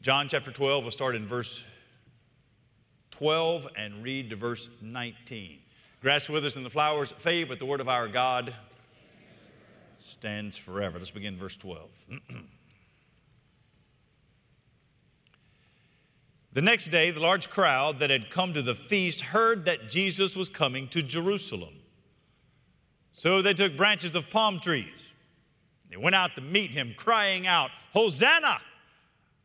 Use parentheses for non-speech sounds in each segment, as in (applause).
John chapter 12, we'll start in verse 12 and read to verse 19. Grass withers and the flowers fade, but the word of our God stands forever. Let's begin verse 12. (clears throat) the next day, the large crowd that had come to the feast heard that Jesus was coming to Jerusalem. So they took branches of palm trees. They went out to meet him, crying out, Hosanna!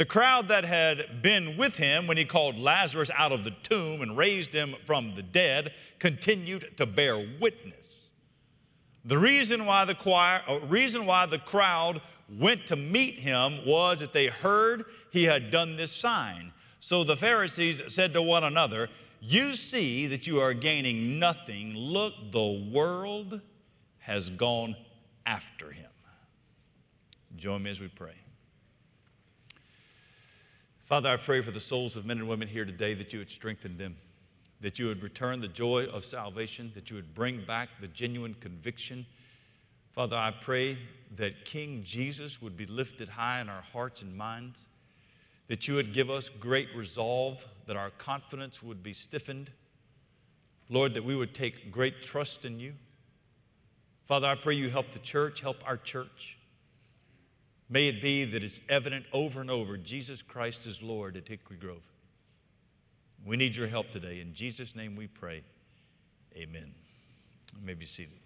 The crowd that had been with him when he called Lazarus out of the tomb and raised him from the dead continued to bear witness. The reason why the choir, uh, reason why the crowd went to meet him was that they heard he had done this sign. So the Pharisees said to one another, You see that you are gaining nothing. Look, the world has gone after him. Join me as we pray. Father, I pray for the souls of men and women here today that you would strengthen them, that you would return the joy of salvation, that you would bring back the genuine conviction. Father, I pray that King Jesus would be lifted high in our hearts and minds, that you would give us great resolve, that our confidence would be stiffened. Lord, that we would take great trust in you. Father, I pray you help the church, help our church. May it be that it's evident over and over Jesus Christ is Lord at Hickory Grove. We need your help today. In Jesus' name we pray. Amen. You may be seated.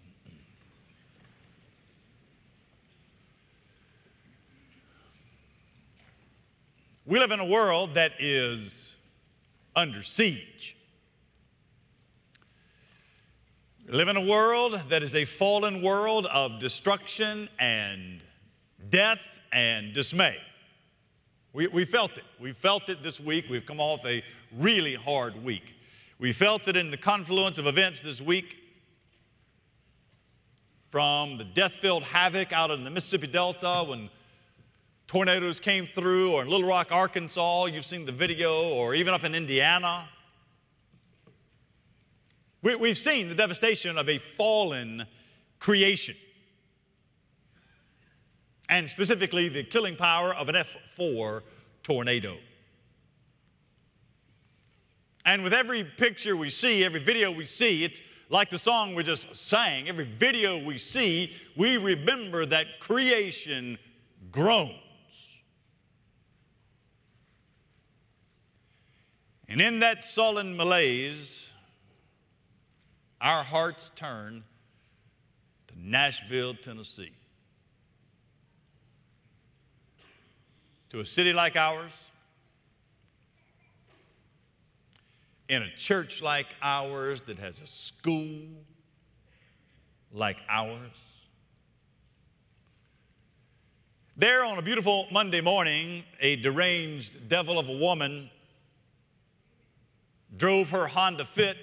We live in a world that is under siege. We live in a world that is a fallen world of destruction and death and dismay. We, we felt it. We felt it this week. We've come off a really hard week. We felt it in the confluence of events this week from the death filled havoc out in the Mississippi Delta when tornadoes came through, or in Little Rock, Arkansas, you've seen the video, or even up in Indiana. We, have seen the devastation of a fallen creation and specifically the killing power of an F4 tornado. And with every picture we see, every video we see, it's like the song we just sang. Every video we see, we remember that creation groans. And in that sullen malaise, our hearts turn to Nashville, Tennessee. To a city like ours, in a church like ours that has a school like ours. There on a beautiful Monday morning, a deranged devil of a woman drove her Honda Fit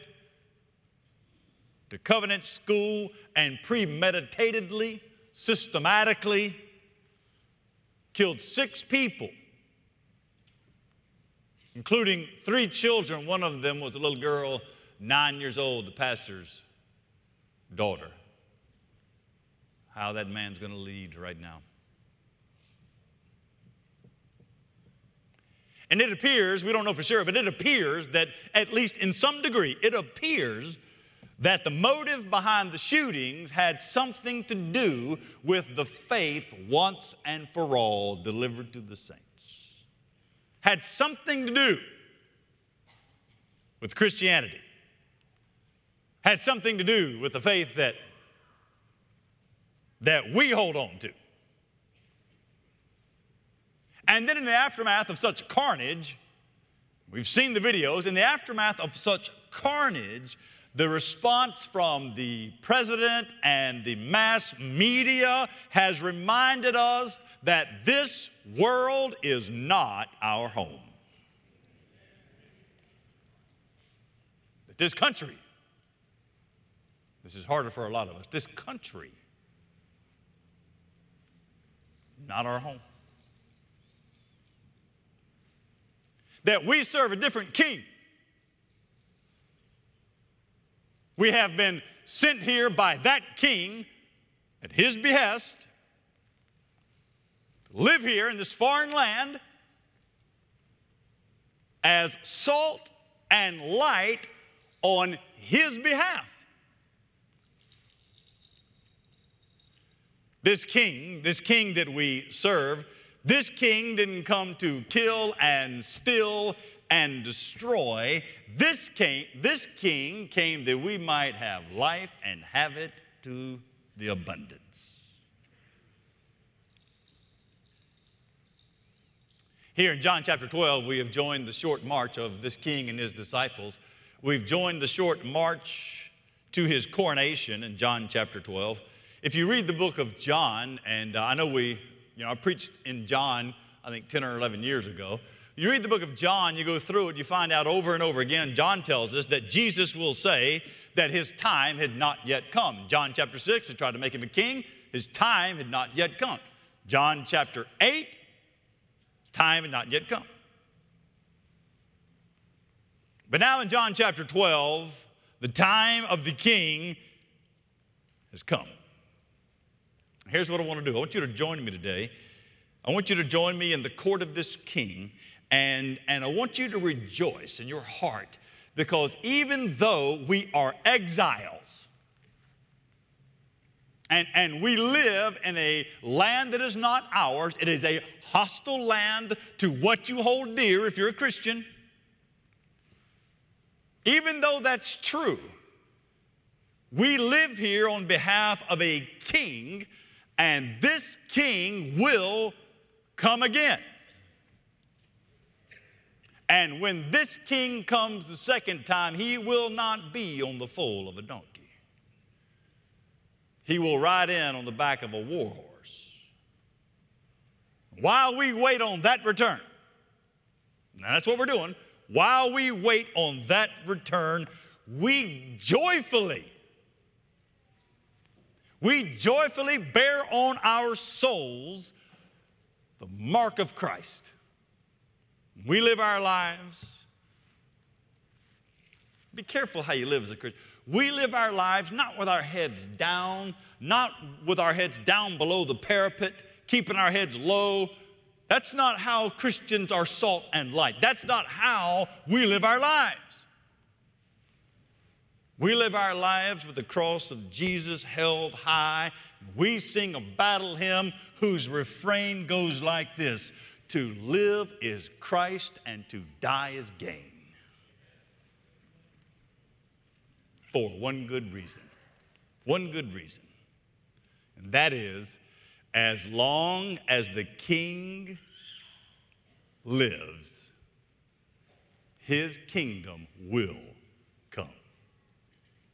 to Covenant School and premeditatedly, systematically killed six people, including three children. One of them was a little girl, nine years old, the pastor's daughter. How that man's going to lead right now. And it appears, we don't know for sure, but it appears that at least in some degree, it appears that the motive behind the shootings had something to do with the faith once and for all delivered to the saints. Had something to do with Christianity. Had something to do with the faith that, that we hold on to. And then in the aftermath of such carnage, we've seen the videos, in the aftermath of such carnage, The response from the president and the mass media has reminded us that this world is not our home. That this country, this is harder for a lot of us, this country, not our home. That we serve a different king We have been sent here by that king at his behest to live here in this foreign land as salt and light on his behalf. This king, this king that we serve, this king didn't come to kill and steal and destroy. This king, this king came that we might have life and have it to the abundance. Here in John chapter 12, we have joined the short march of this king and his disciples. We've joined the short march to his coronation in John chapter 12. If you read the book of John, and uh, I know we, you know, I preached in John, I think 10 or 11 years ago. You read the book of John, you go through it, you find out over and over again, John tells us that Jesus will say that his time had not yet come. John chapter 6, they tried to make him a king, his time had not yet come. John chapter 8, time had not yet come. But now in John chapter 12, the time of the king has come. Here's what I want to do I want you to join me today. I want you to join me in the court of this king and, and I want you to rejoice in your heart because even though we are exiles, and, and we live in a land that is not ours. It is a hostile land to what you hold dear if you're a Christian. Even though that's true, we live here on behalf of a king, and this king will come again. And when this king comes the second time, he will not be on the foal of a donkey. He will ride in on the back of a war horse. While we wait on that return, now that's what we're doing. While we wait on that return, we joyfully, we joyfully bear on our souls the mark of Christ. We live our lives. Be careful how you live as a Christian. We live our lives not with our heads down, not with our heads down below the parapet, keeping our heads low. That's not how Christians are salt and light. That's not how we live our lives. We live our lives with the cross of Jesus held high. We sing a battle hymn whose refrain goes like this to live is Christ and to die is gain. For one good reason. One good reason. And that is, as long as the king lives, his kingdom will come.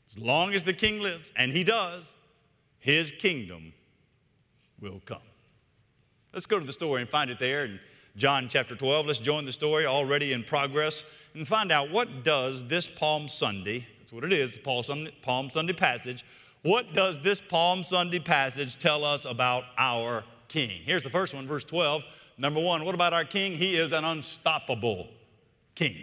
As long as the king lives, and he does, his kingdom will come. Let's go to the story and find it there in John chapter 12. Let's join the story already in progress and find out what does this Palm Sunday, that's what it is, Palm Sunday, Palm Sunday passage, what does this Palm Sunday passage tell us about our King? Here's the first one, verse 12. Number one, what about our King? He is an unstoppable King.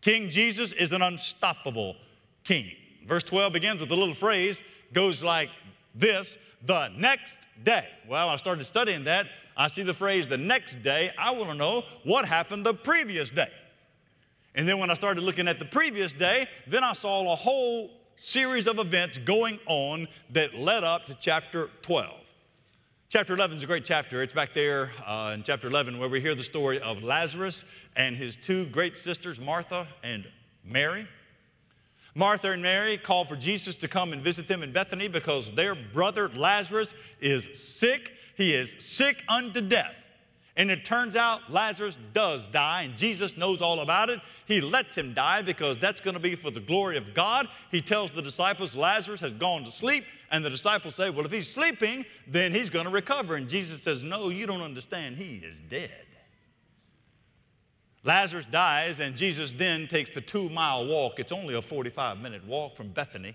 King Jesus is an unstoppable King. Verse 12 begins with a little phrase, goes like this the next day. Well, I started studying that. I see the phrase the next day. I want to know what happened the previous day. And then when I started looking at the previous day, then I saw a whole series of events going on that led up to chapter 12. Chapter 11 is a great chapter. It's back there uh, in chapter 11 where we hear the story of Lazarus and his two great sisters, Martha and Mary. Martha and Mary called for Jesus to come and visit them in Bethany because their brother Lazarus is sick. He is sick unto death. And it turns out Lazarus does die, and Jesus knows all about it. He lets him die because that's going to be for the glory of God. He tells the disciples Lazarus has gone to sleep, and the disciples say, Well, if he's sleeping, then he's going to recover. And Jesus says, No, you don't understand. He is dead. Lazarus dies, and Jesus then takes the two mile walk. It's only a 45 minute walk from Bethany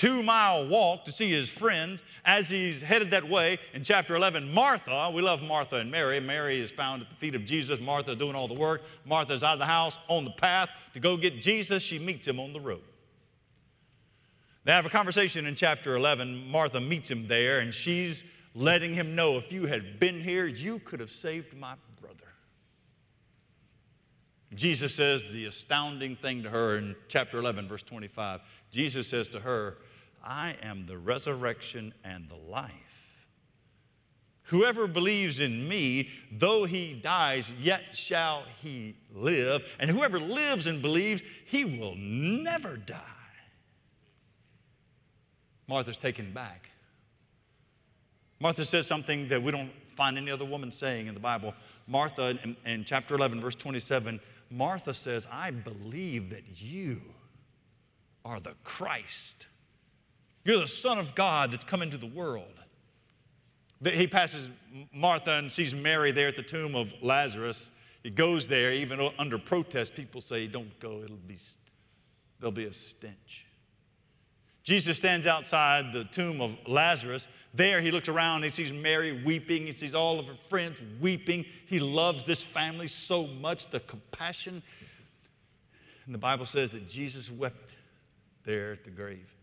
two mile walk to see his friends as he's headed that way in chapter 11 martha we love martha and mary. Mary is found at the feet of jesus. Martha doing all the work. Martha's out of the house on the path to go get jesus. She meets him on the road. They have a conversation in chapter 11 martha meets him there and she's letting him know if you had been here you could have saved my brother. Jesus says the astounding thing to her in chapter 11 verse 25 jesus says to her I am the resurrection and the life. Whoever believes in me, though he dies, yet shall he live. And whoever lives and believes, he will never die. Martha's taken back. Martha says something that we don't find any other woman saying in the Bible. Martha, in, in chapter 11, verse 27, Martha says, I believe that you are the Christ you're the Son of God that's come into the world. He passes Martha and sees Mary there at the tomb of Lazarus. He goes there, even under protest. People say, Don't go, it'll be, there'll be a stench. Jesus stands outside the tomb of Lazarus. There, he looks around, he sees Mary weeping, he sees all of her friends weeping. He loves this family so much, the compassion. And the Bible says that Jesus wept there at the grave.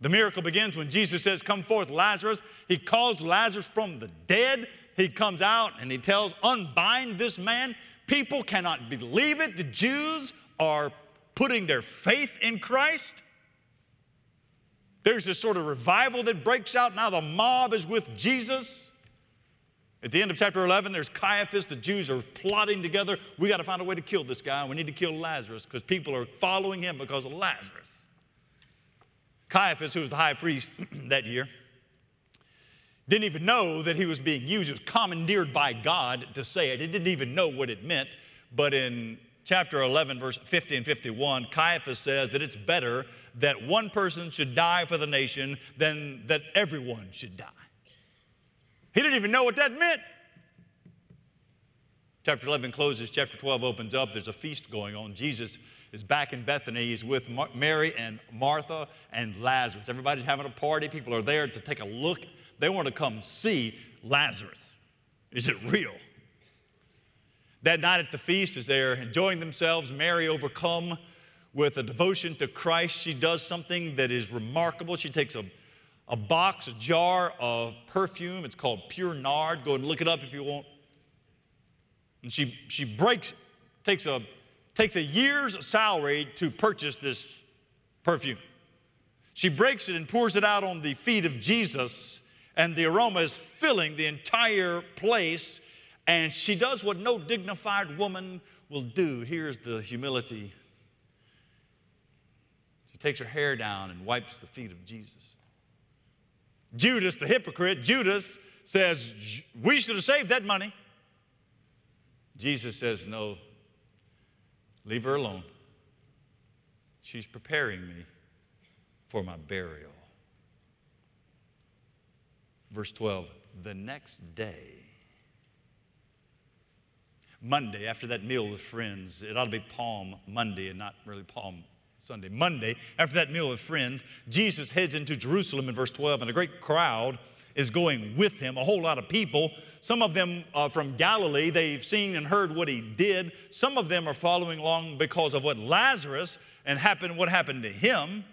The miracle begins when Jesus says, Come forth, Lazarus. He calls Lazarus from the dead. He comes out and he tells, Unbind this man. People cannot believe it. The Jews are putting their faith in Christ. There's this sort of revival that breaks out. Now the mob is with Jesus. At the end of chapter 11, there's Caiaphas. The Jews are plotting together. We got to find a way to kill this guy. We need to kill Lazarus because people are following him because of Lazarus. Caiaphas, who was the high priest (clears throat) that year, didn't even know that he was being used. He was commandeered by God to say it. He didn't even know what it meant. But in chapter 11, verse 50 and 51, Caiaphas says that it's better that one person should die for the nation than that everyone should die. He didn't even know what that meant. Chapter 11 closes, chapter 12 opens up. There's a feast going on. Jesus is back in Bethany. He's with Mary and Martha and Lazarus. Everybody's having a party. People are there to take a look. They want to come see Lazarus. Is it real? That night at the feast, as they're enjoying themselves, Mary, overcome with a devotion to Christ, she does something that is remarkable. She takes a, a box, a jar of perfume. It's called pure nard. Go and look it up if you want. And she, she breaks, takes a takes a year's salary to purchase this perfume. She breaks it and pours it out on the feet of Jesus, and the aroma is filling the entire place. And she does what no dignified woman will do. Here's the humility. She takes her hair down and wipes the feet of Jesus. Judas, the hypocrite, Judas says, We should have saved that money. Jesus says, No, Leave her alone. She's preparing me for my burial. Verse 12, the next day, Monday, after that meal with friends, it ought to be Palm Monday and not really Palm Sunday. Monday, after that meal with friends, Jesus heads into Jerusalem in verse 12, and a great crowd is going with him, a whole lot of people. Some of them uh, from Galilee, they've seen and heard what he did. Some of them are following along because of what Lazarus and happened, what happened to him.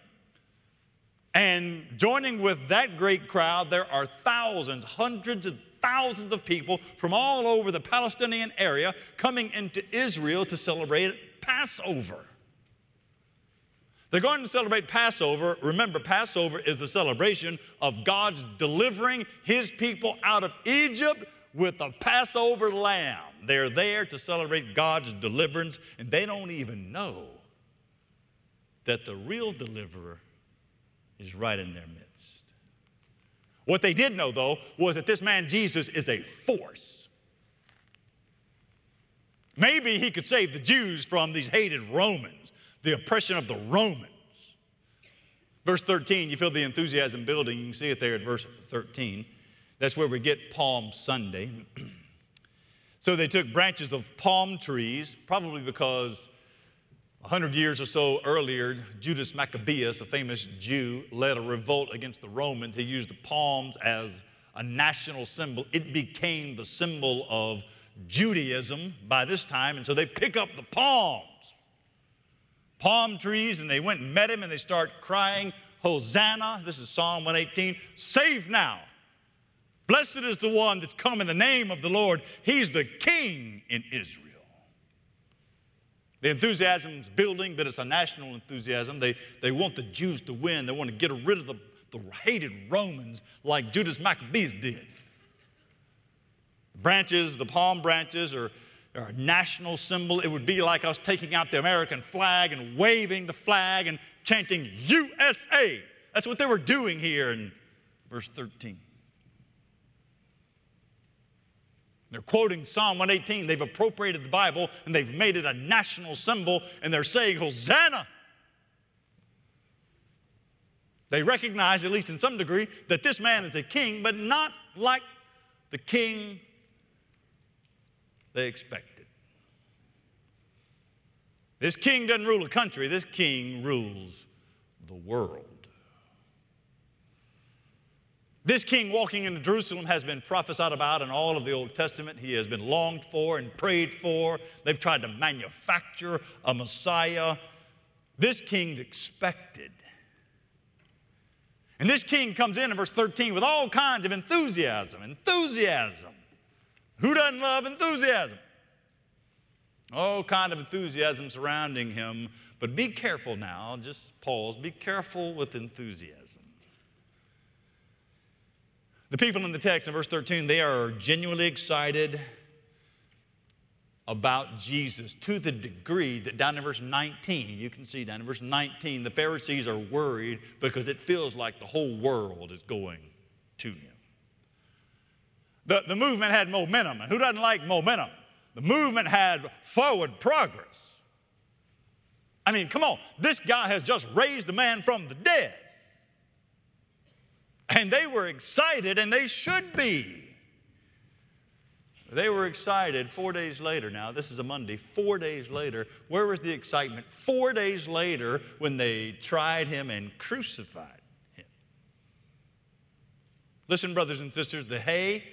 And joining with that great crowd, there are thousands, hundreds of thousands of people from all over the Palestinian area coming into Israel to celebrate Passover. They're going to celebrate Passover. Remember, Passover is the celebration of God's delivering his people out of Egypt with a Passover lamb. They're there to celebrate God's deliverance, and they don't even know that the real deliverer is right in their midst. What they did know, though, was that this man Jesus is a force. Maybe he could save the Jews from these hated Romans, the oppression of the Romans. Verse 13, you feel the enthusiasm building. You can see it there at verse 13. That's where we get Palm Sunday. (clears throat) so they took branches of palm trees, probably because 100 years or so earlier, Judas Maccabeus, a famous Jew, led a revolt against the Romans. He used the palms as a national symbol. It became the symbol of Judaism by this time, and so they pick up the palms, palm trees, and they went and met him and they start crying, Hosanna. This is Psalm 118. Save now. Blessed is the one that's come in the name of the Lord. He's the king in Israel. The enthusiasm's building, but it's a national enthusiasm. They, they want the Jews to win. They want to get rid of the, the hated Romans like Judas Maccabeus did. The Branches, the palm branches, are, are a national symbol. It would be like us taking out the American flag and waving the flag and chanting USA. That's what they were doing here in verse 13. They're quoting Psalm 118. They've appropriated the Bible and they've made it a national symbol and they're saying, Hosanna. They recognize, at least in some degree, that this man is a king, but not like the king they expected. This king doesn't rule a country, this king rules the world. This king walking into Jerusalem has been prophesied about in all of the Old Testament. He has been longed for and prayed for. They've tried to manufacture a Messiah. This king's expected. And this king comes in in verse 13 with all kinds of enthusiasm. Enthusiasm. Who doesn't love enthusiasm? All kind of enthusiasm surrounding him. But be careful now, just pause. Be careful with enthusiasm. The people in the text in verse 13, they are genuinely excited about Jesus to the degree that down in verse 19, you can see down in verse 19, the Pharisees are worried because it feels like the whole world is going to him. The, the movement had momentum, and who doesn't like momentum? The movement had forward progress. I mean, come on, this guy has just raised a man from the dead. And they were excited, and they should be. They were excited four days later. Now, this is a Monday. Four days later, where was the excitement? Four days later, when they tried him and crucified him. Listen, brothers and sisters, the hay,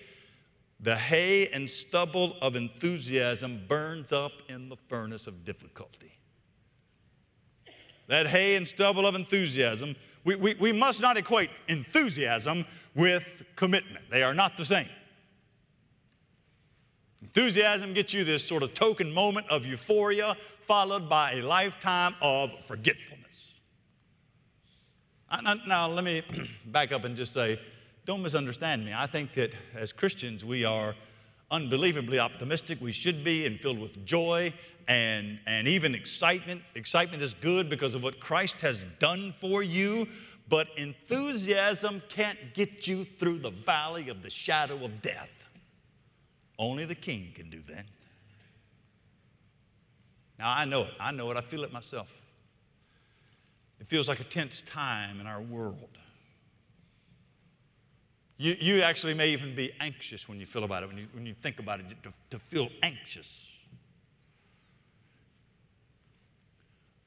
the hay and stubble of enthusiasm burns up in the furnace of difficulty. That hay and stubble of enthusiasm we, we, we must not equate enthusiasm with commitment, they are not the same. Enthusiasm gets you this sort of token moment of euphoria, followed by a lifetime of forgetfulness. Now, let me (clears throat) back up and just say, don't misunderstand me. I think that as Christians, we are unbelievably optimistic. We should be and filled with joy and, and even excitement. Excitement is good because of what Christ has done for you, but enthusiasm can't get you through the valley of the shadow of death. Only the king can do that. Now, I know it. I know it. I feel it myself. It feels like a tense time in our world. You, you actually may even be anxious when you feel about it, when you, when you think about it, to, to feel anxious.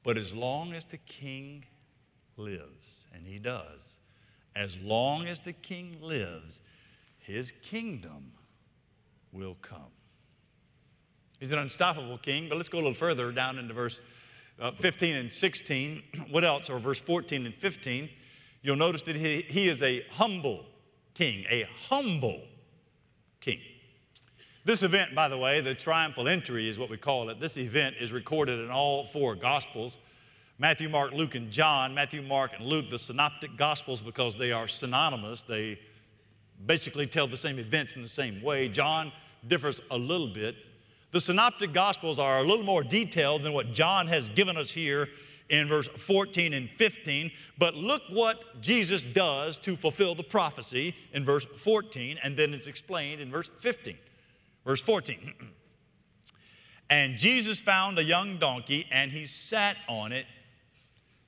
But as long as the king lives, and he does, as long as the king lives, his kingdom will come. He's an unstoppable king, but let's go a little further down into verse uh, 15 and 16. (clears throat) What else? Or verse 14 and 15. You'll notice that he, he is a humble king, a humble king. This event, by the way, the triumphal entry is what we call it. This event is recorded in all four Gospels Matthew, Mark, Luke, and John. Matthew, Mark, and Luke, the synoptic Gospels, because they are synonymous. They basically tell the same events in the same way. John differs a little bit. The synoptic Gospels are a little more detailed than what John has given us here in verse 14 and 15. But look what Jesus does to fulfill the prophecy in verse 14, and then it's explained in verse 15. Verse 14. (clears throat) and Jesus found a young donkey, and he sat on it.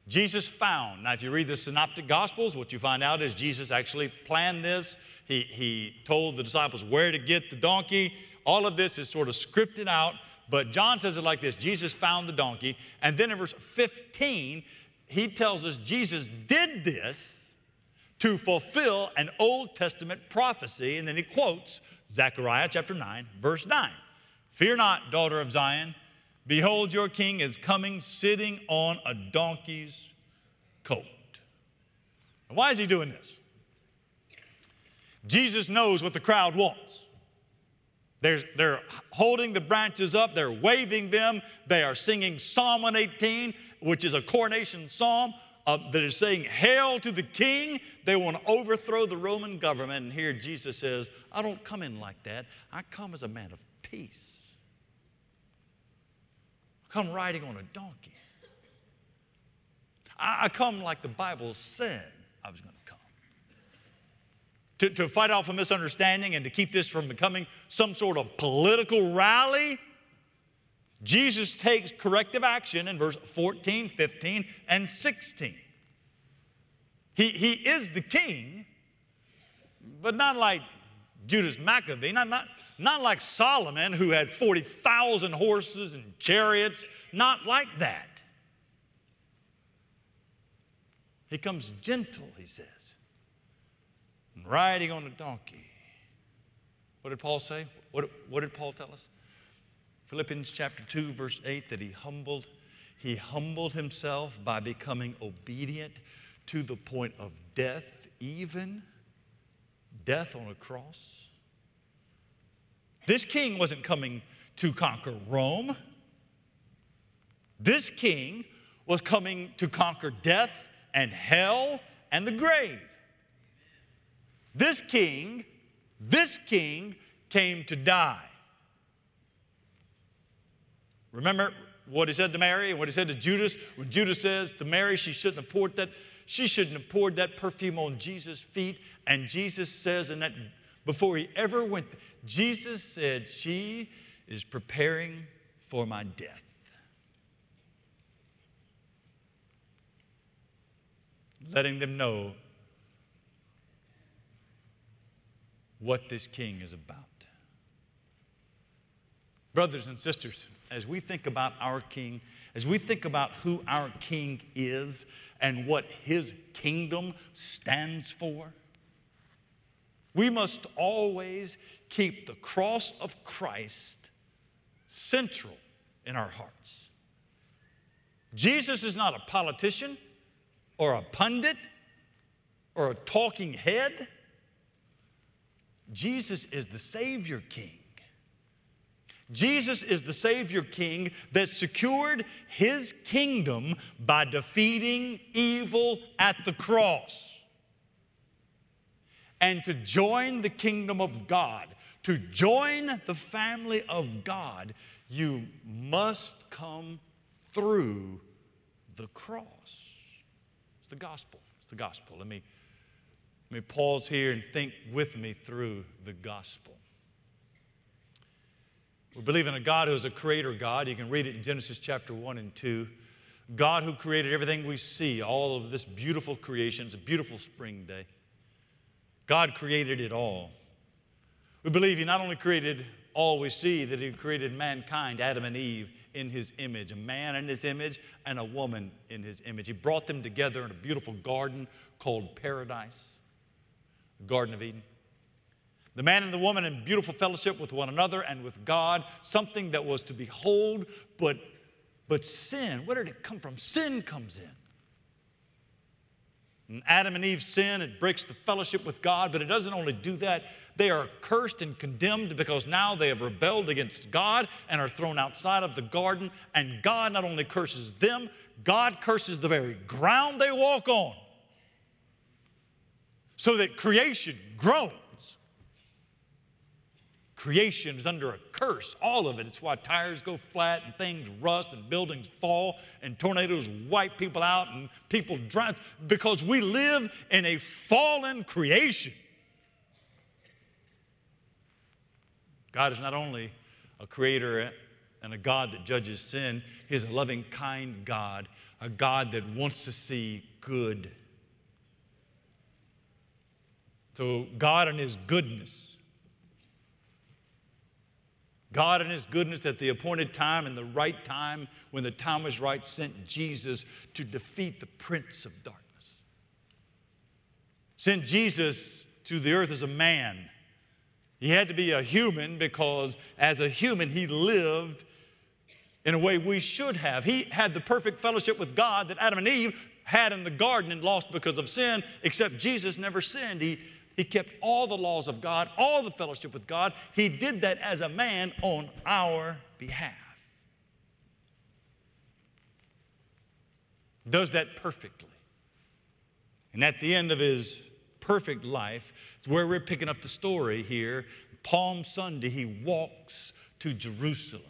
Jesus found. Now, if you read the Synoptic Gospels, what you find out is Jesus actually planned this. He, he told the disciples where to get the donkey. All of this is sort of scripted out, but John says it like this Jesus found the donkey. And then in verse 15, he tells us Jesus did this to fulfill an Old Testament prophecy. And then he quotes Zechariah chapter 9, verse 9 Fear not, daughter of Zion. Behold, your king is coming sitting on a donkey's coat. And why is he doing this? Jesus knows what the crowd wants. They're, they're holding the branches up, they're waving them, they are singing Psalm 118, which is a coronation psalm uh, that is saying, Hail to the king. They want to overthrow the Roman government. And here Jesus says, I don't come in like that. I come as a man of peace. I come riding on a donkey. I, I come like the Bible said I was going to. To, to fight off a misunderstanding and to keep this from becoming some sort of political rally Jesus takes corrective action in verse 14, 15, and 16. He, he is the king, but not like Judas Maccabee, not, not, not like Solomon, who had 40,000 horses and chariots, not like that. He comes gentle, he says, riding on a donkey. What did Paul say? What, what did Paul tell us? Philippians chapter 2, verse 8, that he humbled, he humbled himself by becoming obedient to the point of death, even death on a cross. This king wasn't coming to conquer Rome. This king was coming to conquer death and hell and the grave. This king, this king came to die. Remember what he said to Mary and what he said to Judas? When Judas says to Mary she shouldn't have poured that, she shouldn't have poured that perfume on Jesus' feet. And Jesus says, and that before he ever went, Jesus said, She is preparing for my death. Letting them know what this king is about. Brothers and sisters, as we think about our King, as we think about who our King is and what his kingdom stands for, we must always keep the cross of Christ central in our hearts. Jesus is not a politician or a pundit or a talking head. Jesus is the Savior King. Jesus is the Savior King that secured his kingdom by defeating evil at the cross. And to join the kingdom of God, to join the family of God, you must come through the cross. It's the gospel. It's the gospel. Let me, let me pause here and think with me through the gospel. We believe in a God who is a creator God. You can read it in Genesis chapter 1 and 2. God who created everything we see, all of this beautiful creation. It's a beautiful spring day. God created it all. We believe He not only created all we see, that He created mankind, Adam and Eve, in His image, a man in His image and a woman in His image. He brought them together in a beautiful garden called paradise, the Garden of Eden the man and the woman in beautiful fellowship with one another and with God, something that was to behold, but, but sin, where did it come from? Sin comes in. And Adam and Eve sin, it breaks the fellowship with God, but it doesn't only do that, they are cursed and condemned because now they have rebelled against God and are thrown outside of the garden. And God not only curses them, God curses the very ground they walk on. So that creation groans creation is under a curse, all of it. It's why tires go flat and things rust and buildings fall and tornadoes wipe people out and people drown because we live in a fallen creation. God is not only a creator and a God that judges sin, He is a loving, kind God, a God that wants to see good. So, God and His goodness God, in His goodness, at the appointed time and the right time, when the time was right, sent Jesus to defeat the prince of darkness. Sent Jesus to the earth as a man. He had to be a human because, as a human, he lived in a way we should have. He had the perfect fellowship with God that Adam and Eve had in the garden and lost because of sin, except Jesus never sinned. He he kept all the laws of God, all the fellowship with God. He did that as a man on our behalf. Does that perfectly. And at the end of his perfect life, it's where we're picking up the story here. Palm Sunday, he walks to Jerusalem.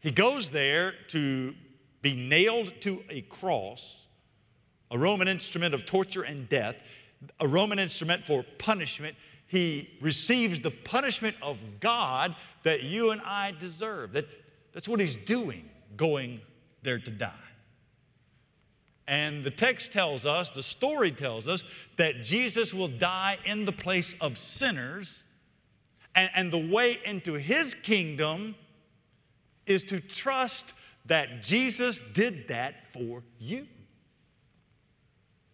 He goes there to be nailed to a cross, a Roman instrument of torture and death a Roman instrument for punishment. He receives the punishment of God that you and I deserve. That, that's what he's doing, going there to die. And the text tells us, the story tells us, that Jesus will die in the place of sinners. And, and the way into his kingdom is to trust that Jesus did that for you.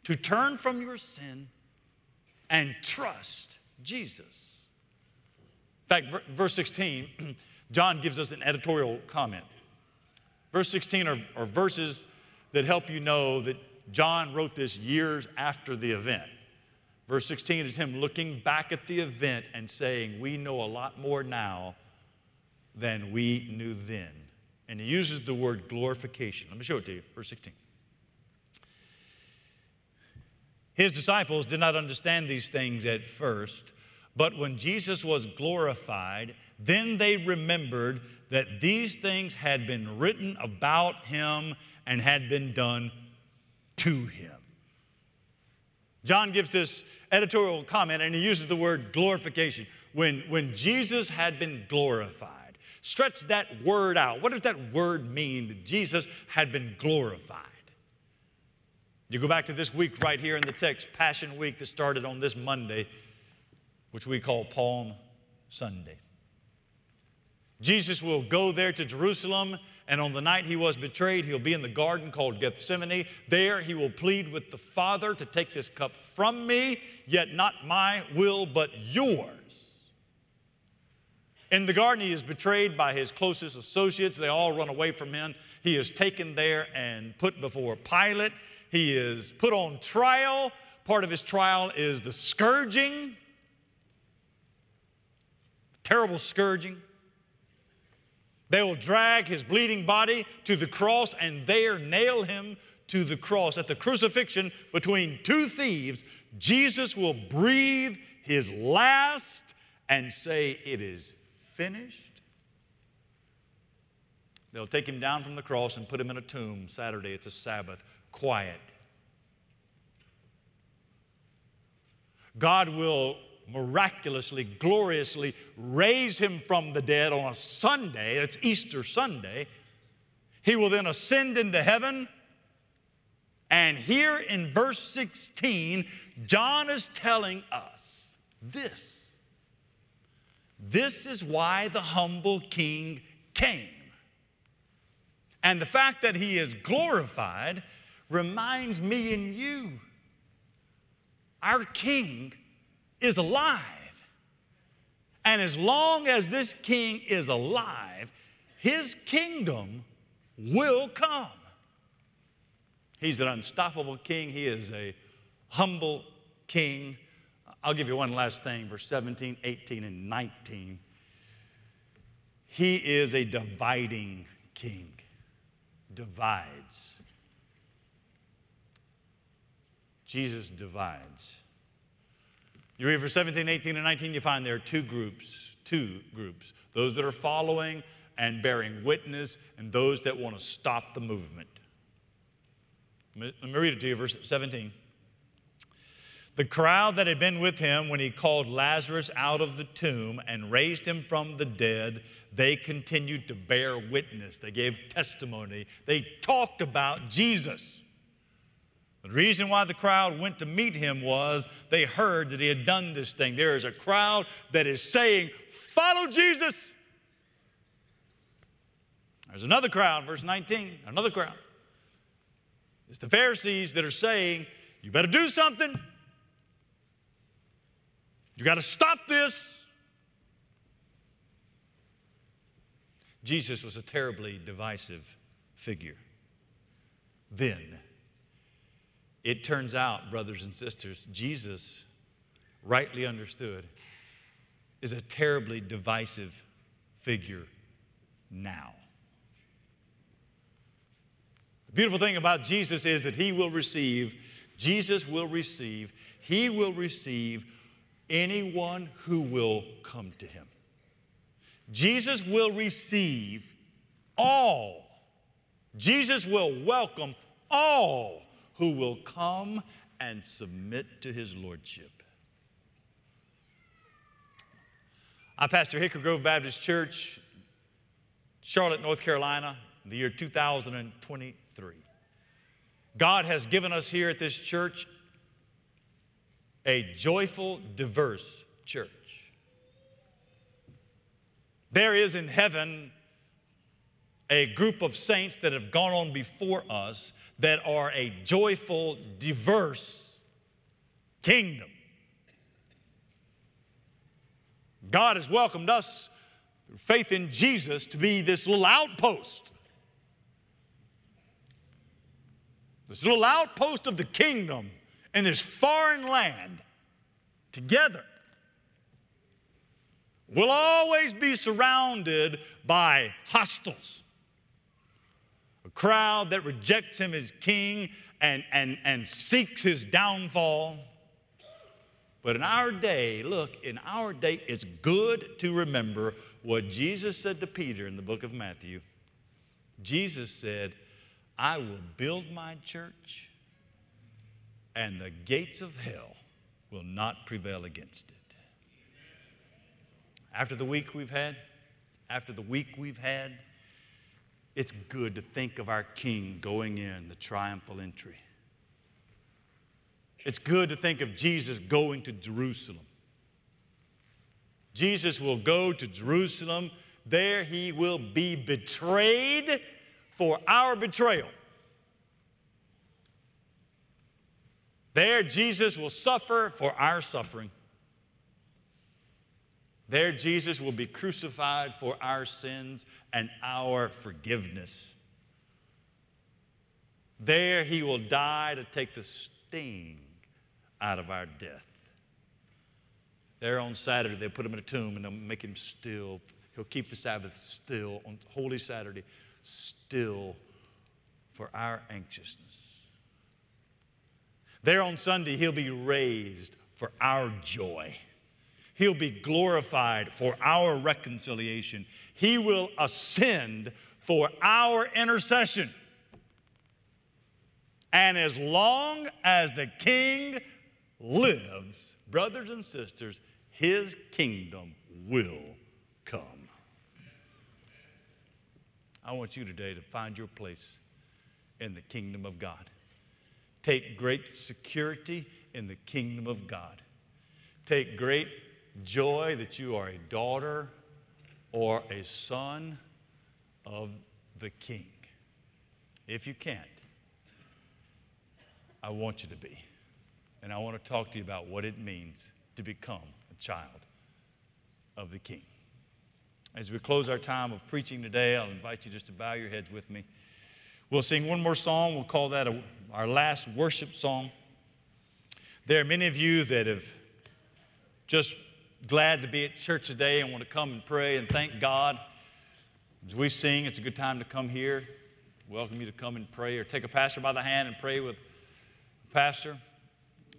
To turn from your sin and trust Jesus. In fact, verse 16, (clears throat) John gives us an editorial comment. Verse 16 are, are verses that help you know that John wrote this years after the event. Verse 16 is him looking back at the event and saying, We know a lot more now than we knew then. And he uses the word glorification. Let me show it to you. Verse 16. His disciples did not understand these things at first, but when Jesus was glorified, then they remembered that these things had been written about him and had been done to him. John gives this editorial comment and he uses the word glorification. When, when Jesus had been glorified, stretch that word out. What does that word mean? That Jesus had been glorified. You go back to this week right here in the text, Passion Week that started on this Monday, which we call Palm Sunday. Jesus will go there to Jerusalem, and on the night he was betrayed, he'll be in the garden called Gethsemane. There he will plead with the Father to take this cup from me, yet not my will, but yours. In the garden, he is betrayed by his closest associates. They all run away from him. He is taken there and put before Pilate. He is put on trial. Part of his trial is the scourging, terrible scourging. They will drag his bleeding body to the cross and there nail him to the cross. At the crucifixion between two thieves, Jesus will breathe his last and say, It is finished. They'll take him down from the cross and put him in a tomb. Saturday, it's a Sabbath quiet. God will miraculously, gloriously raise him from the dead on a Sunday, it's Easter Sunday. He will then ascend into heaven. And here in verse 16, John is telling us this. This is why the humble king came. And the fact that he is glorified reminds me and you our king is alive. And as long as this king is alive, his kingdom will come. He's an unstoppable king, he is a humble king. I'll give you one last thing, verse 17, 18, and 19. He is a dividing king, divides. Jesus divides. You read for 17, 18, and 19, you find there are two groups, two groups those that are following and bearing witness, and those that want to stop the movement. Let me read it to you, verse 17. The crowd that had been with him when he called Lazarus out of the tomb and raised him from the dead, they continued to bear witness. They gave testimony. They talked about Jesus. The reason why the crowd went to meet him was they heard that he had done this thing. There is a crowd that is saying, Follow Jesus. There's another crowd, verse 19, another crowd. It's the Pharisees that are saying, You better do something. You got to stop this. Jesus was a terribly divisive figure. Then, it turns out, brothers and sisters, Jesus, rightly understood, is a terribly divisive figure now. The beautiful thing about Jesus is that he will receive, Jesus will receive, he will receive anyone who will come to him. Jesus will receive all. Jesus will welcome all who will come and submit to his lordship. I pastor Hickory Grove Baptist Church, Charlotte, North Carolina, in the year 2023. God has given us here at this church a joyful, diverse church. There is in heaven a group of saints that have gone on before us that are a joyful, diverse kingdom. God has welcomed us through faith in Jesus to be this little outpost. This little outpost of the kingdom in this foreign land together. We'll always be surrounded by hostiles. Crowd that rejects him as king and, and, and seeks his downfall. But in our day, look, in our day, it's good to remember what Jesus said to Peter in the book of Matthew. Jesus said, I will build my church, and the gates of hell will not prevail against it. After the week we've had, after the week we've had, it's good to think of our King going in the triumphal entry. It's good to think of Jesus going to Jerusalem. Jesus will go to Jerusalem. There he will be betrayed for our betrayal. There Jesus will suffer for our suffering. There Jesus will be crucified for our sins and our forgiveness. There he will die to take the sting out of our death. There on Saturday, they'll put him in a tomb and they'll make him still. He'll keep the Sabbath still on Holy Saturday, still for our anxiousness. There on Sunday, he'll be raised for our joy. He'll be glorified for our reconciliation. He will ascend for our intercession. And as long as the king lives, brothers and sisters, his kingdom will come. I want you today to find your place in the kingdom of God. Take great security in the kingdom of God. Take great joy that you are a daughter or a son of the king. If you can't, I want you to be and I want to talk to you about what it means to become a child of the King. As we close our time of preaching today, I'll invite you just to bow your heads with me. We'll sing one more song. We'll call that a, our last worship song. There are many of you that have just glad to be at church today and want to come and pray and thank God. As we sing, it's a good time to come here. Welcome you to come and pray or take a pastor by the hand and pray with a pastor.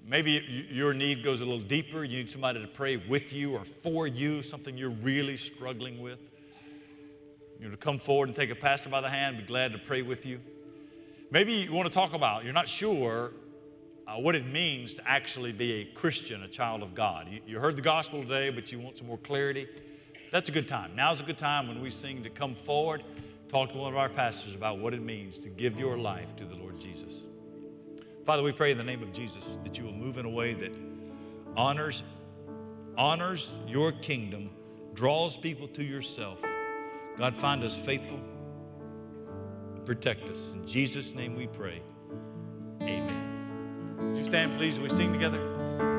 maybe your need goes a little deeper. You need somebody to pray with you or for you, something you're really struggling with. You know, to come forward and take a pastor by the hand, be glad to pray with you. Maybe you want to talk about, you're not sure uh, what it means to actually be a Christian, a child of God. You, you heard the gospel today, but you want some more clarity. That's a good time. Now's a good time when we sing to come forward, talk to one of our pastors about what it means to give your life to the Lord Jesus. Father, we pray in the name of Jesus that you will move in a way that honors honors your kingdom, draws people to yourself. God, find us faithful, protect us. In Jesus' name we pray. Amen. Would you stand, please, we sing together?